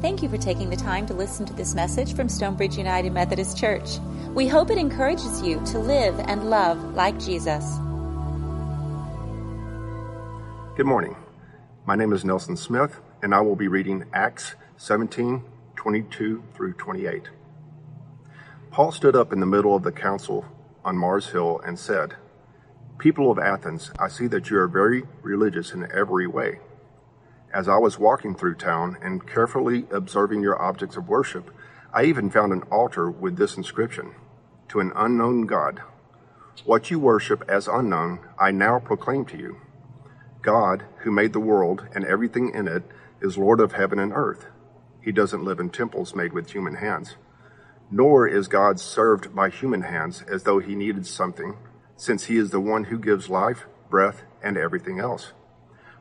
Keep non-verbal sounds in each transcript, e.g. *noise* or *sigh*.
Thank you for taking the time to listen to this message from Stonebridge United Methodist Church. We hope it encourages you to live and love like Jesus. Good morning. My name is Nelson Smith, and I will be reading Acts 17 22 through 28. Paul stood up in the middle of the council on Mars Hill and said, People of Athens, I see that you are very religious in every way. As I was walking through town and carefully observing your objects of worship, I even found an altar with this inscription To an unknown God. What you worship as unknown, I now proclaim to you. God, who made the world and everything in it, is Lord of heaven and earth. He doesn't live in temples made with human hands. Nor is God served by human hands as though he needed something since he is the one who gives life, breath, and everything else.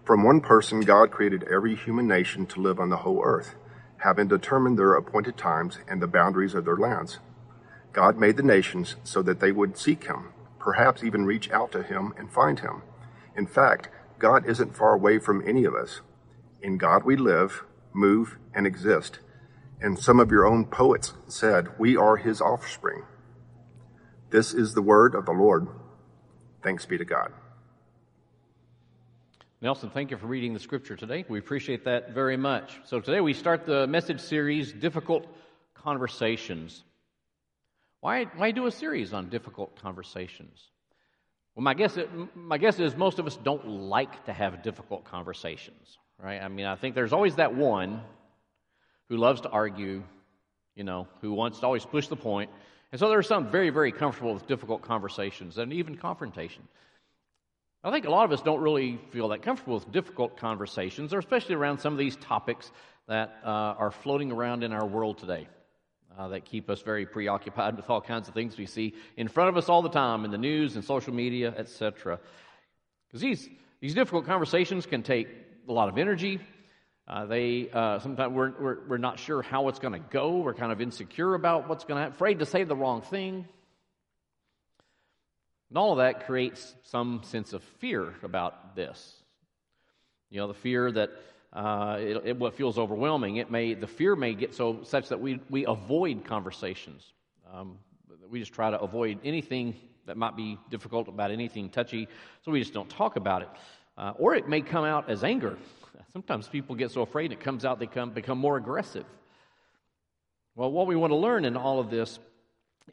From one person, God created every human nation to live on the whole earth, having determined their appointed times and the boundaries of their lands. God made the nations so that they would seek him, perhaps even reach out to him and find him. In fact, God isn't far away from any of us. In God we live, move, and exist. And some of your own poets said, We are his offspring. This is the word of the Lord. Thanks be to God. Nelson, thank you for reading the scripture today. We appreciate that very much. So, today we start the message series, Difficult Conversations. Why, why do a series on difficult conversations? Well, my guess, my guess is most of us don't like to have difficult conversations, right? I mean, I think there's always that one who loves to argue, you know, who wants to always push the point. And so there are some very, very comfortable with difficult conversations and even confrontation. I think a lot of us don't really feel that comfortable with difficult conversations, or especially around some of these topics that uh, are floating around in our world today. Uh, that keep us very preoccupied *laughs* with all kinds of things we see in front of us all the time in the news and social media, etc. Because these, these difficult conversations can take a lot of energy. Uh, they uh, sometimes we're, we're, we're, not sure how it's going to go. We're kind of insecure about what's going to afraid to say the wrong thing. And all of that creates some sense of fear about this. You know, the fear that uh, it, it, what feels overwhelming. It may the fear may get so such that we we avoid conversations. Um, we just try to avoid anything that might be difficult about anything touchy, so we just don't talk about it. Uh, or it may come out as anger. *laughs* Sometimes people get so afraid it comes out they come become more aggressive. Well, what we want to learn in all of this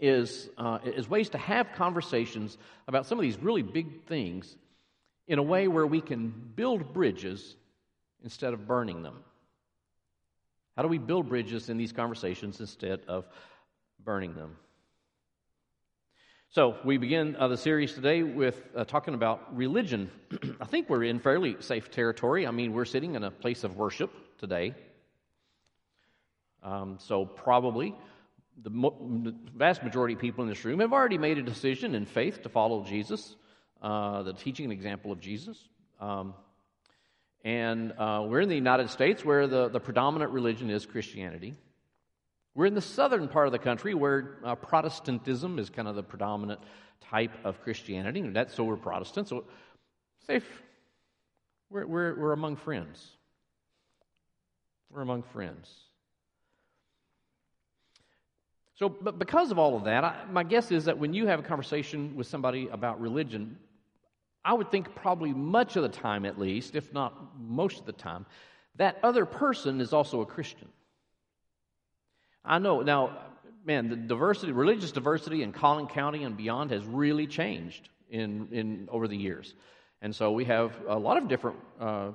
is, uh, is ways to have conversations about some of these really big things in a way where we can build bridges instead of burning them. How do we build bridges in these conversations instead of burning them? So, we begin uh, the series today with uh, talking about religion. *clears throat* I think we're in fairly safe territory. I mean, we're sitting in a place of worship today. Um, so, probably the, vast majority of people in this room have already made a decision in faith to follow Jesus, uh, the teaching and example of Jesus. Um, and uh, we're in the United States where the, the predominant religion is Christianity. We're in the southern part of the country where uh, Protestantism is kind of the predominant type of Christianity. And that's so we're Protestant. So safe. We're, we're, we're among friends. We're among friends. So, but because of all of that, I, my guess is that when you have a conversation with somebody about religion, I would think probably much of the time, at least, if not most of the time, that other person is also a Christian. I know now, man, the diversity, religious diversity in Collin County and beyond has really changed in, in over the years, and so we have a lot of different uh, uh,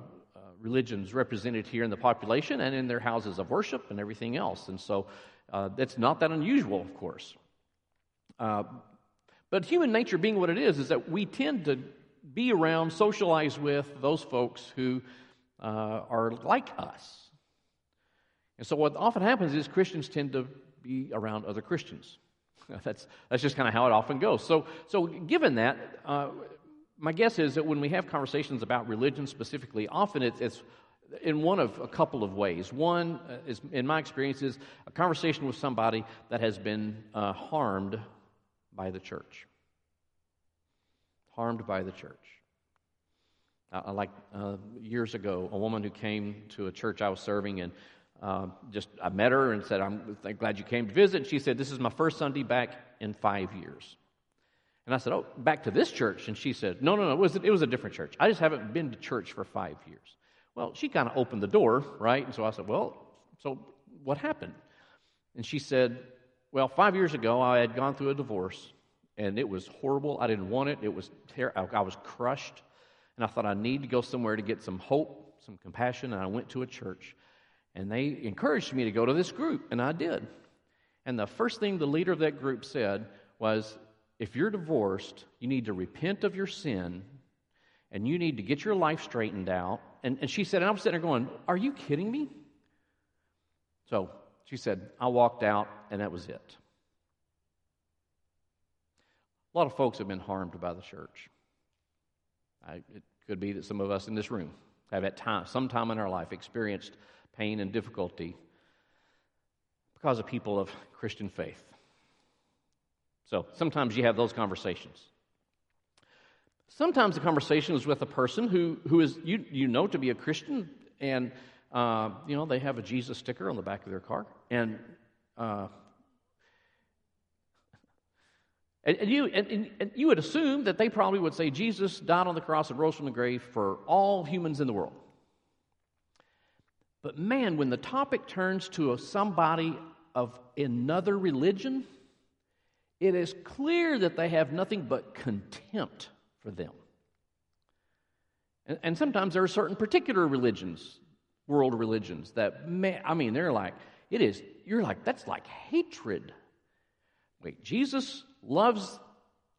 religions represented here in the population and in their houses of worship and everything else, and so uh, that's not that unusual, of course. Uh, but human nature being what it is, is that we tend to be around, socialize with those folks who uh, are like us. And so, what often happens is Christians tend to be around other Christians. *laughs* that's, that's just kind of how it often goes. So, so given that, uh, my guess is that when we have conversations about religion specifically, often it's, it's in one of a couple of ways. One uh, is, in my experience, is a conversation with somebody that has been uh, harmed by the church. Harmed by the church. Uh, like uh, years ago, a woman who came to a church I was serving, and uh, just I met her and said, I'm glad you came to visit. And she said, This is my first Sunday back in five years. And I said, Oh, back to this church? And she said, No, no, no, it was, it was a different church. I just haven't been to church for five years. Well, she kind of opened the door, right? And so I said, Well, so what happened? And she said, Well, five years ago, I had gone through a divorce, and it was horrible. I didn't want it. It was terrible. I was crushed. And I thought I need to go somewhere to get some hope, some compassion. And I went to a church. And they encouraged me to go to this group, and I did. And the first thing the leader of that group said was, If you're divorced, you need to repent of your sin and you need to get your life straightened out. And, and she said, and I was sitting there going, Are you kidding me? So she said, I walked out, and that was it. A lot of folks have been harmed by the church. I, it could be that some of us in this room have at time, some time in our life experienced pain and difficulty because of people of Christian faith. So sometimes you have those conversations. Sometimes the conversation is with a person who, who is you, you know to be a Christian, and uh, you know they have a Jesus sticker on the back of their car, and uh, and, and, you, and, and, you would assume that they probably would say Jesus died on the cross and rose from the grave for all humans in the world. But man, when the topic turns to a, somebody of another religion, it is clear that they have nothing but contempt for them. And, and sometimes there are certain particular religions, world religions, that, may, I mean, they're like, it is, you're like, that's like hatred. Wait, Jesus loves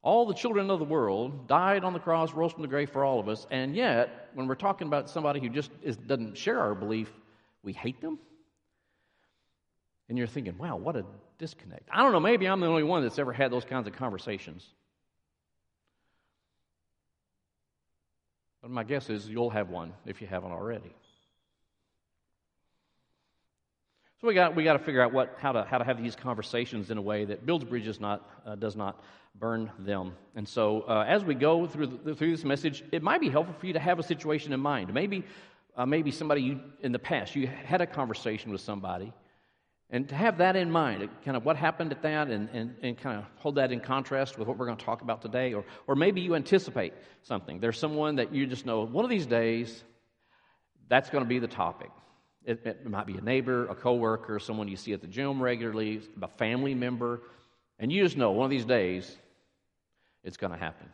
all the children of the world, died on the cross, rose from the grave for all of us, and yet, when we're talking about somebody who just is, doesn't share our belief, we hate them? And you're thinking, wow, what a disconnect. I don't know, maybe I'm the only one that's ever had those kinds of conversations. But my guess is you'll have one if you haven't already. So we got, we got to figure out what, how, to, how to have these conversations in a way that builds bridges, not, uh, does not burn them. And so uh, as we go through, the, through this message, it might be helpful for you to have a situation in mind. Maybe uh, maybe somebody you, in the past, you had a conversation with somebody, and to have that in mind, kind of what happened at that, and, and, and kind of hold that in contrast with what we're going to talk about today. Or, or maybe you anticipate something. There's someone that you just know, one of these days, that's going to be the topic. It, it might be a neighbor, a coworker, someone you see at the gym regularly, a family member, and you just know one of these days it's going to happen.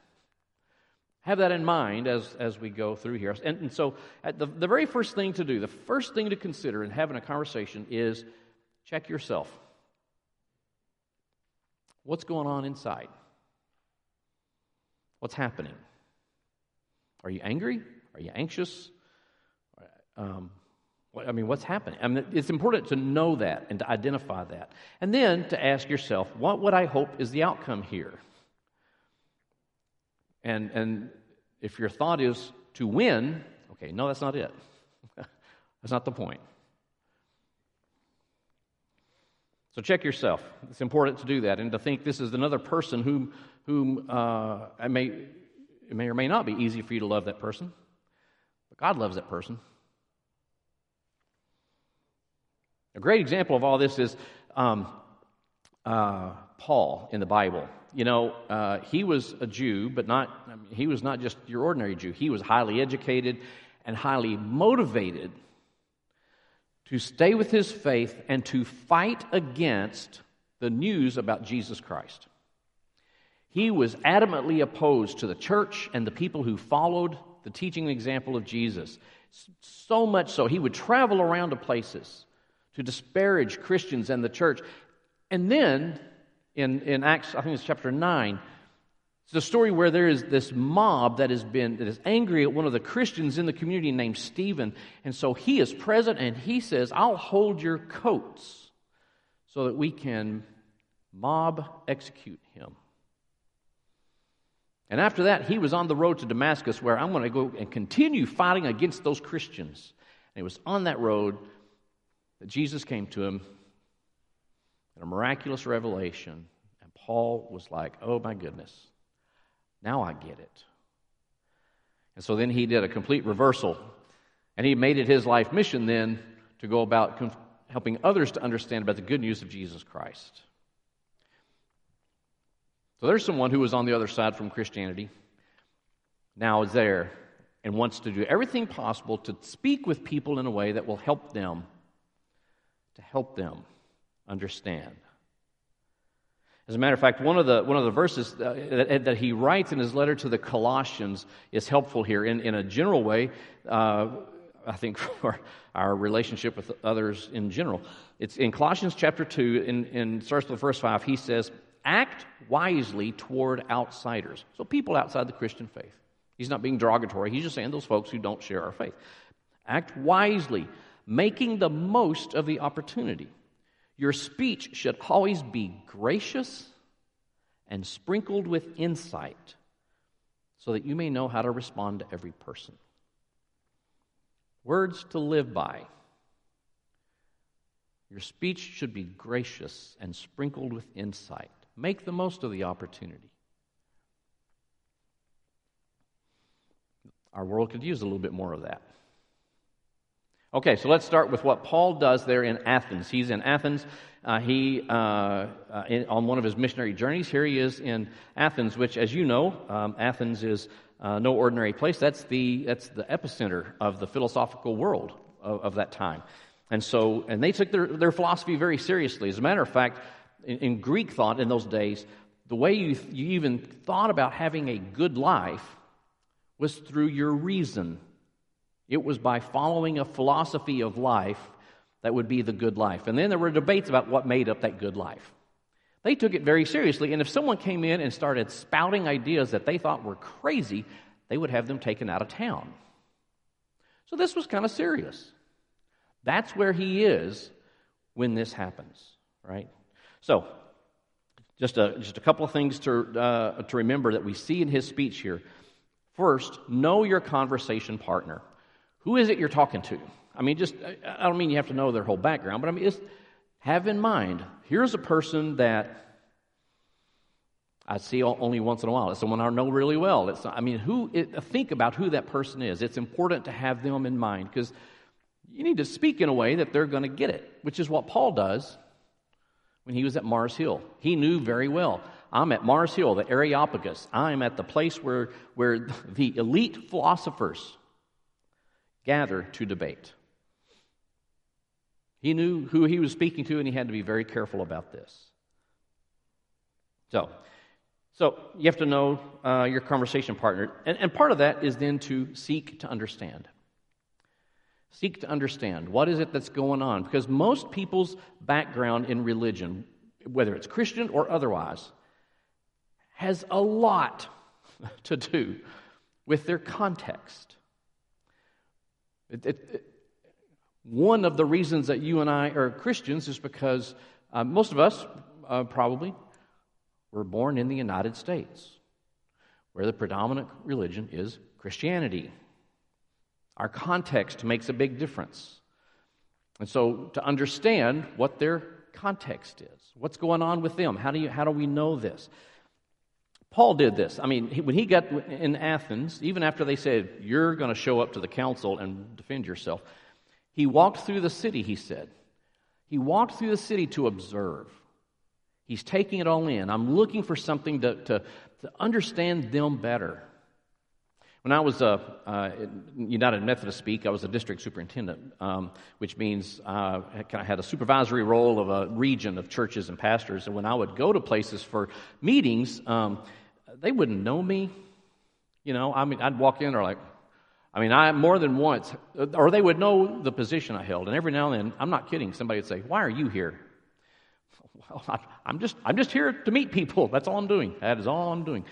Have that in mind as, as we go through here. And, and so, the, the very first thing to do, the first thing to consider in having a conversation is check yourself. What's going on inside? What's happening? Are you angry? Are you anxious? Um, I mean, what's happening? I mean, it's important to know that and to identify that. And then to ask yourself, what would I hope is the outcome here? And, and if your thought is to win, okay, no, that's not it. *laughs* that's not the point. So check yourself. It's important to do that and to think this is another person whom, whom uh, I may, it may or may not be easy for you to love that person, but God loves that person. A great example of all this is um, uh, Paul in the Bible. You know, uh, he was a Jew, but not, I mean, he was not just your ordinary Jew. He was highly educated and highly motivated to stay with his faith and to fight against the news about Jesus Christ. He was adamantly opposed to the church and the people who followed the teaching and example of Jesus. So much so, he would travel around to places to disparage Christians and the church. And then in, in Acts, I think it's chapter 9, it's a story where there is this mob that has been that is angry at one of the Christians in the community named Stephen. And so he is present and he says, I'll hold your coats so that we can mob execute him. And after that, he was on the road to Damascus where I'm going to go and continue fighting against those Christians. And it was on that road that Jesus came to him in a miraculous revelation. And Paul was like, oh my goodness, now I get it. And so then he did a complete reversal. And he made it his life mission then to go about helping others to understand about the good news of Jesus Christ. So there's someone who was on the other side from Christianity, now is there, and wants to do everything possible to speak with people in a way that will help them, to help them understand. As a matter of fact, one of the, one of the verses uh, that, that, he writes in his letter to the Colossians is helpful here. In, in a general way, uh, I think, *laughs* for our relationship with others in general. It's in Colossians chapter 2, in, in starts with verse 5, he says, Act wisely toward outsiders. So people outside the Christian faith. He's not being derogatory, he's just saying those folks who don't share our faith. Act wisely, making the most of the opportunity. Your speech should always be gracious and sprinkled with insight so that you may know how to respond to every person. Words to live by. Your speech should be gracious and sprinkled with insight. Make the most of the opportunity. Our world could use a little bit more of that. Okay, so let's start with what Paul does there in Athens. He's in Athens. Uh, he uh, uh, in, on one of his missionary journeys. Here he is in Athens, which, as you know, um, Athens is uh, no ordinary place. That's the that's the epicenter of the philosophical world of, of, that time. And so, and they took their, their philosophy very seriously. As a matter of fact, in, in Greek thought in those days, the way you, you even thought about having a good life was through your reason it was by following a philosophy of life that would be the good life. And then there were debates about what made up that good life. They took it very seriously, and if someone came in and started spouting ideas that they thought were crazy, they would have them taken out of town. So this was kind of serious. That's where he is when this happens, right? So, just a, just a couple of things to, uh, to remember that we see in his speech here. First, know your conversation partner. Who is it you're talking to? I mean, just, I don't mean you have to know their whole background, but I mean, just have in mind here's a person that I see only once in a while. It's someone I know really well. It's, I mean, who, it, think about who that person is. It's important to have them in mind because you need to speak in a way that they're going to get it, which is what Paul does when he was at Mars Hill. He knew very well. I'm at Mars Hill, the Areopagus. I'm at the place where, where *laughs* the elite philosophers gather to debate. He knew who he was speaking to, and he had to be very careful about this. So, so you have to know uh, your conversation partner, and, and part of that is then to seek to understand. Seek to understand what is it that's going on, because most people's background in religion, whether it's Christian or otherwise, has a lot *laughs* to do with their context. It, it, it, one of the reasons that you and I are Christians is because uh, most of us uh, probably were born in the United States, where the predominant religion is Christianity. Our context makes a big difference. And so, to understand what their context is, what's going on with them, how do, you, how do we know this? Paul did this. I mean, when he got in Athens, even after they said, You're going to show up to the council and defend yourself, he walked through the city, he said. He walked through the city to observe. He's taking it all in. I'm looking for something to, to, to understand them better. When I was a uh, United Methodist speak, I was a district superintendent, um, which means uh, I had a supervisory role of a region of churches and pastors. And when I would go to places for meetings, um, they wouldn't know me. You know, I mean, I'd walk in, they're like, I mean, I more than once, or they would know the position I held. And every now and then, I'm not kidding, somebody would say, Why are you here? *laughs* Well, I'm just, I'm just here to meet people. That's all I'm doing. That is all I'm doing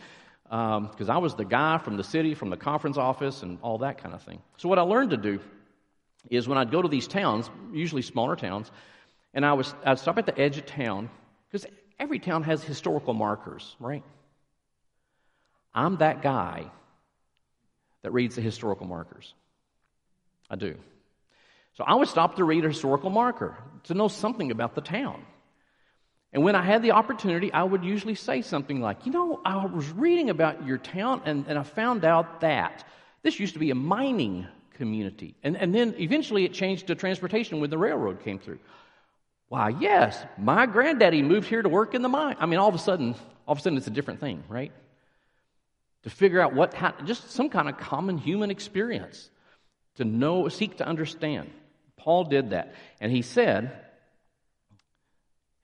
because um, I was the guy from the city, from the conference office, and all that kind of thing. So, what I learned to do is when I'd go to these towns, usually smaller towns, and I was, I'd stop at the edge of town, because every town has historical markers, right? I'm that guy that reads the historical markers. I do. So I would stop to read a historical marker to know something about the town. And when I had the opportunity, I would usually say something like, You know, I was reading about your town and, and I found out that this used to be a mining community. And, and then eventually it changed to transportation when the railroad came through. Why, yes, my granddaddy moved here to work in the mine. I mean, all of a sudden, all of a sudden it's a different thing, right? To figure out what, how, just some kind of common human experience, to know, seek to understand. Paul did that. And he said,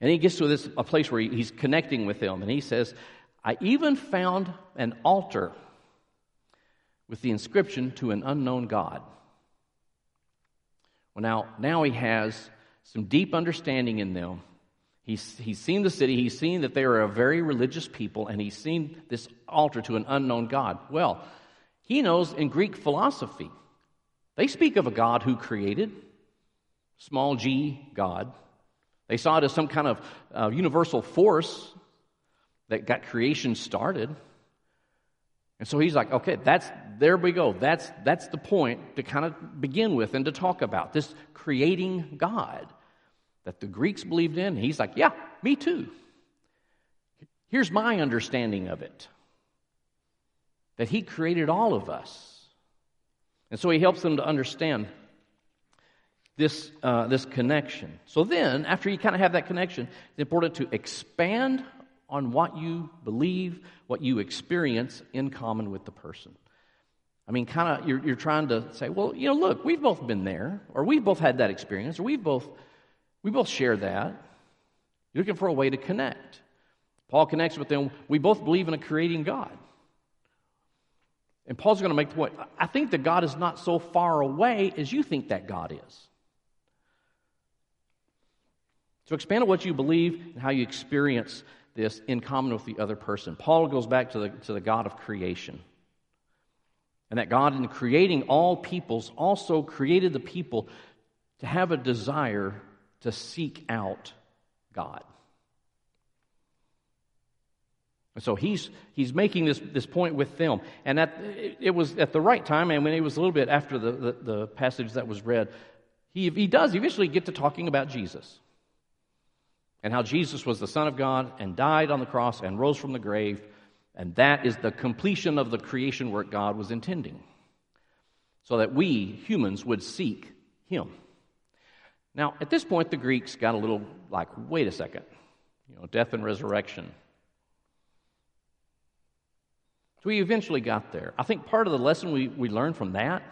and he gets to this a place where he's connecting with them, and he says, I even found an altar with the inscription to an unknown God. Well, now, now he has some deep understanding in them. He's, he's seen the city, he's seen that they are a very religious people, and he's seen this altar to an unknown God. Well, he knows in Greek philosophy, they speak of a God who created, small g God. They saw it as some kind of uh, universal force that got creation started. And so he's like, okay, that's there we go. That's that's the point to kind of begin with and to talk about this creating God that the Greeks believed in. He's like, yeah, me too. Here's my understanding of it. That he created all of us. And so he helps them to understand this, uh, this connection. So then, after you kind of have that connection, it's important to expand on what you believe, what you experience in common with the person. I mean, kind of, you're, you're trying to say, well, you know, look, we've both been there, or we've both had that experience, or we've both, we both share that. You're looking for a way to connect. Paul connects with them. We both believe in a creating God. And Paul's going to make the point I think that God is not so far away as you think that God is. So expand on what you believe and how you experience this in common with the other person. Paul goes back to the, to the God of creation. And that God, in creating all peoples, also created the people to have a desire to seek out God. And so he's, he's making this, this point with them. And at, it, was at the right time, and when it was a little bit after the, the, the passage that was read, he, he does eventually get to talking about Jesus and how Jesus was the Son of God and died on the cross and rose from the grave. And that is the completion of the creation work God was intending, so that we humans would seek Him. Now, at this point, the Greeks got a little like, wait a second, you know, death and resurrection. So we eventually got there. I think part of the lesson we, we learned from that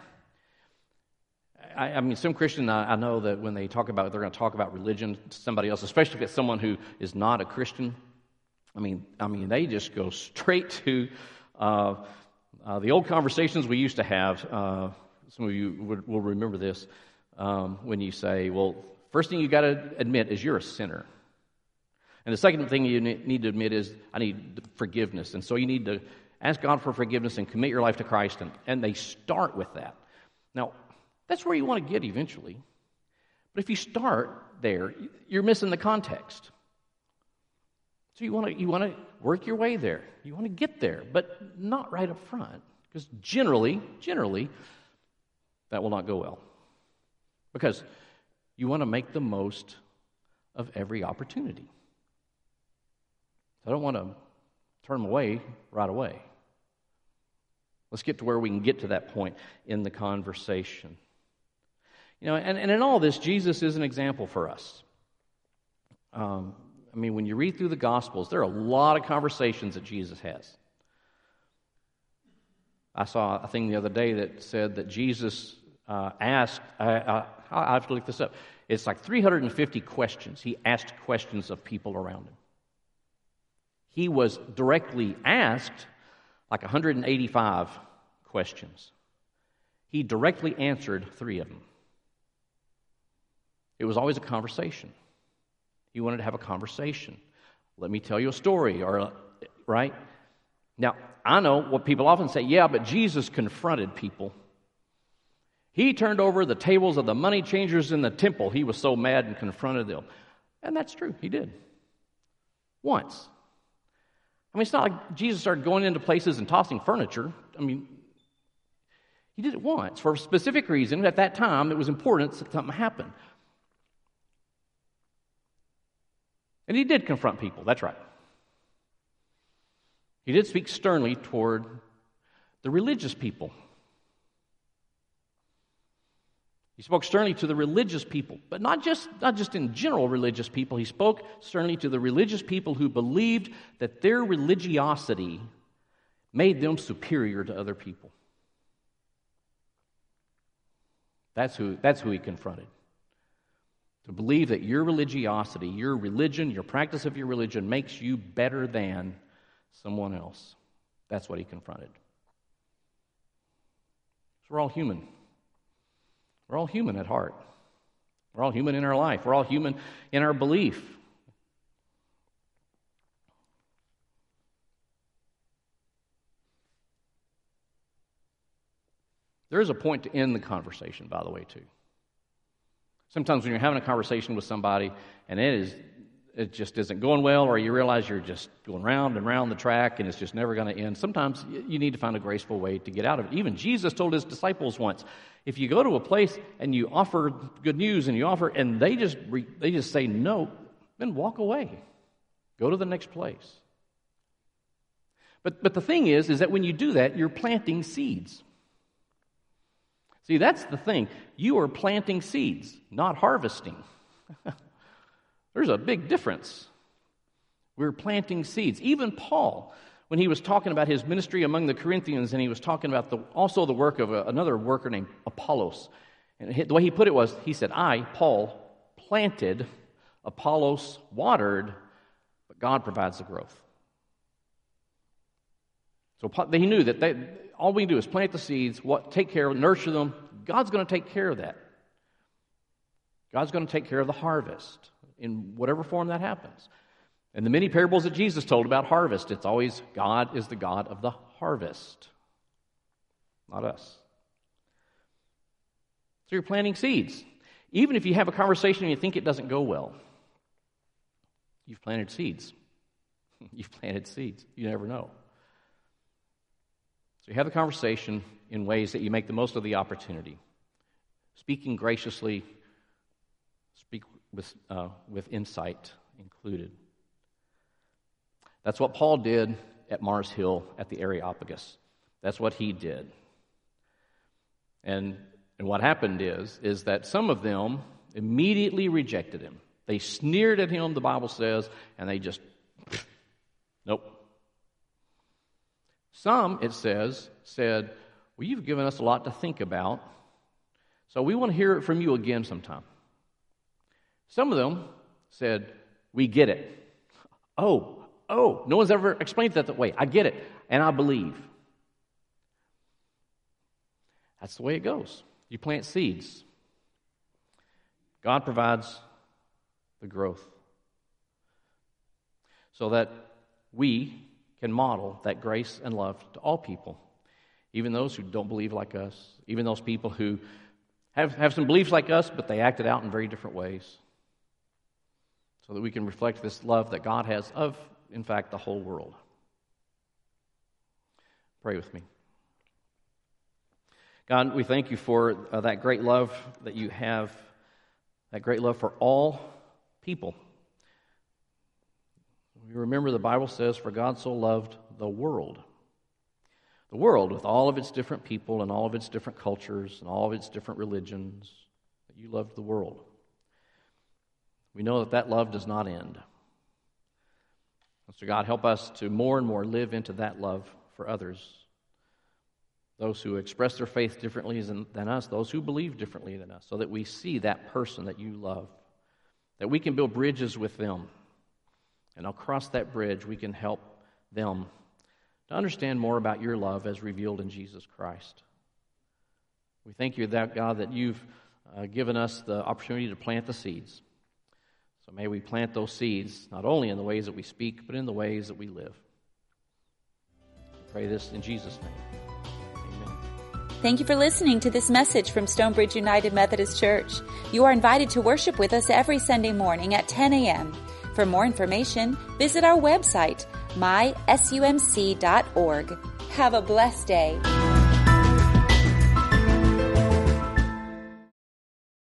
I, I mean, some Christians I, I, know that when they talk about, they're going to talk about religion to somebody else, especially if it's someone who is not a Christian. I mean, I mean, they just go straight to uh, uh, the old conversations we used to have. Uh, some of you would, will remember this um, when you say, "Well, first thing you got to admit is you're a sinner." And the second thing you need to admit is, I need forgiveness. And so you need to ask God for forgiveness and commit your life to Christ. And, and they start with that. Now, that's where you want to get eventually. But if you start there, you're missing the context. So you want to you want to work your way there. You want to get there, but not right up front because generally, generally that will not go well. Because you want to make the most of every opportunity. So I don't want to turn them away right away. Let's get to where we can get to that point in the conversation. You know, and, and in all this, Jesus is an example for us. Um, I mean, when you read through the Gospels, there are a lot of conversations that Jesus has. I saw a thing the other day that said that Jesus uh, asked, I, have to look this up. It's like 350 questions. He asked questions of people around him. He was directly asked like 185 questions. He directly answered three of them. It was always a conversation. He wanted to have a conversation. Let me tell you a story, or right? Now, I know what people often say, yeah, but Jesus confronted people. He turned over the tables of the money changers in the temple. He was so mad and confronted them. And that's true, he did. Once. I mean, it's not like Jesus started going into places and tossing furniture. I mean, he did it once for a specific reason. At that time, it was important that something happened. And he did confront people, that's right. He did speak sternly toward the religious people. He spoke sternly to the religious people, but not just, not just in general religious people. He spoke sternly to the religious people who believed that their religiosity made them superior to other people. That's who, that's who he confronted. To believe that your religiosity, your religion, your practice of your religion makes you better than someone else. That's what he confronted. So we're all human. We're all human at heart. We're all human in our life. We're all human in our belief. There is a point to end the conversation, by the way, too. Sometimes when you're having a conversation with somebody and it is it just isn't going well, or you realize you're just going round and round the track and it's just never going to end, sometimes you need to find a graceful way to get out of it. Even Jesus told his disciples once if you go to a place and you offer good news and you offer, and they just, re, they just say no, then walk away. Go to the next place. But, but the thing is, is that when you do that, you're planting seeds. See, that's the thing. You are planting seeds, not harvesting. *laughs* There's a big difference. We're planting seeds. Even Paul, when he was talking about his ministry among the Corinthians, and he was talking about the, also the work of a, another worker named Apollos. And the way he put it was, he said, I, Paul, planted, Apollos watered, but God provides the growth. So he knew that they, all we can do is plant the seeds, what, take care of, nurture them. God's going to take care of that. God's going to take care of the harvest in whatever form that happens. And the many parables that Jesus told about harvest, it's always God is the God of the harvest, not us. So you're planting seeds. Even if you have a conversation and you think it doesn't go well, you've planted seeds. *laughs* you've planted seeds. You never know. So you have the conversation in ways that you make the most of the opportunity. Speaking graciously, speak with, uh, with insight included. That's what Paul did at Mars Hill at the Areopagus. That's what he did. And, and what happened is, is that some of them immediately rejected him. They sneered at him, the Bible says, and they just, *sniffs* nope, some, it says, said, Well, you've given us a lot to think about, so we want to hear it from you again sometime. Some of them said, We get it. Oh, oh, no one's ever explained that that way. I get it, and I believe. That's the way it goes. You plant seeds, God provides the growth so that we can model that grace and love to all people, even those who don't believe like us, even those people who have, have some beliefs like us, but they act it out in very different ways, so that we can reflect this love that God has of, in fact, the whole world. Pray with me. God, we thank you for uh, that great love that you have, that great love for all people. You remember the Bible says, For God so loved the world. The world, with all of its different people and all of its different cultures and all of its different religions, that you loved the world. We know that that love does not end. So, God, help us to more and more live into that love for others. Those who express their faith differently than us, those who believe differently than us, so that we see that person that you love, that we can build bridges with them and across that bridge, we can help them to understand more about your love as revealed in Jesus Christ. We thank you, that God, that you've uh, given us the opportunity to plant the seeds. So may we plant those seeds not only in the ways that we speak, but in the ways that we live. pray this in Jesus' name. Amen. Thank you for listening to this message from Stonebridge United Methodist Church. You are invited to worship with us every Sunday morning at 10 a.m. For more information, visit our website, mysumc.org. Have a blessed day.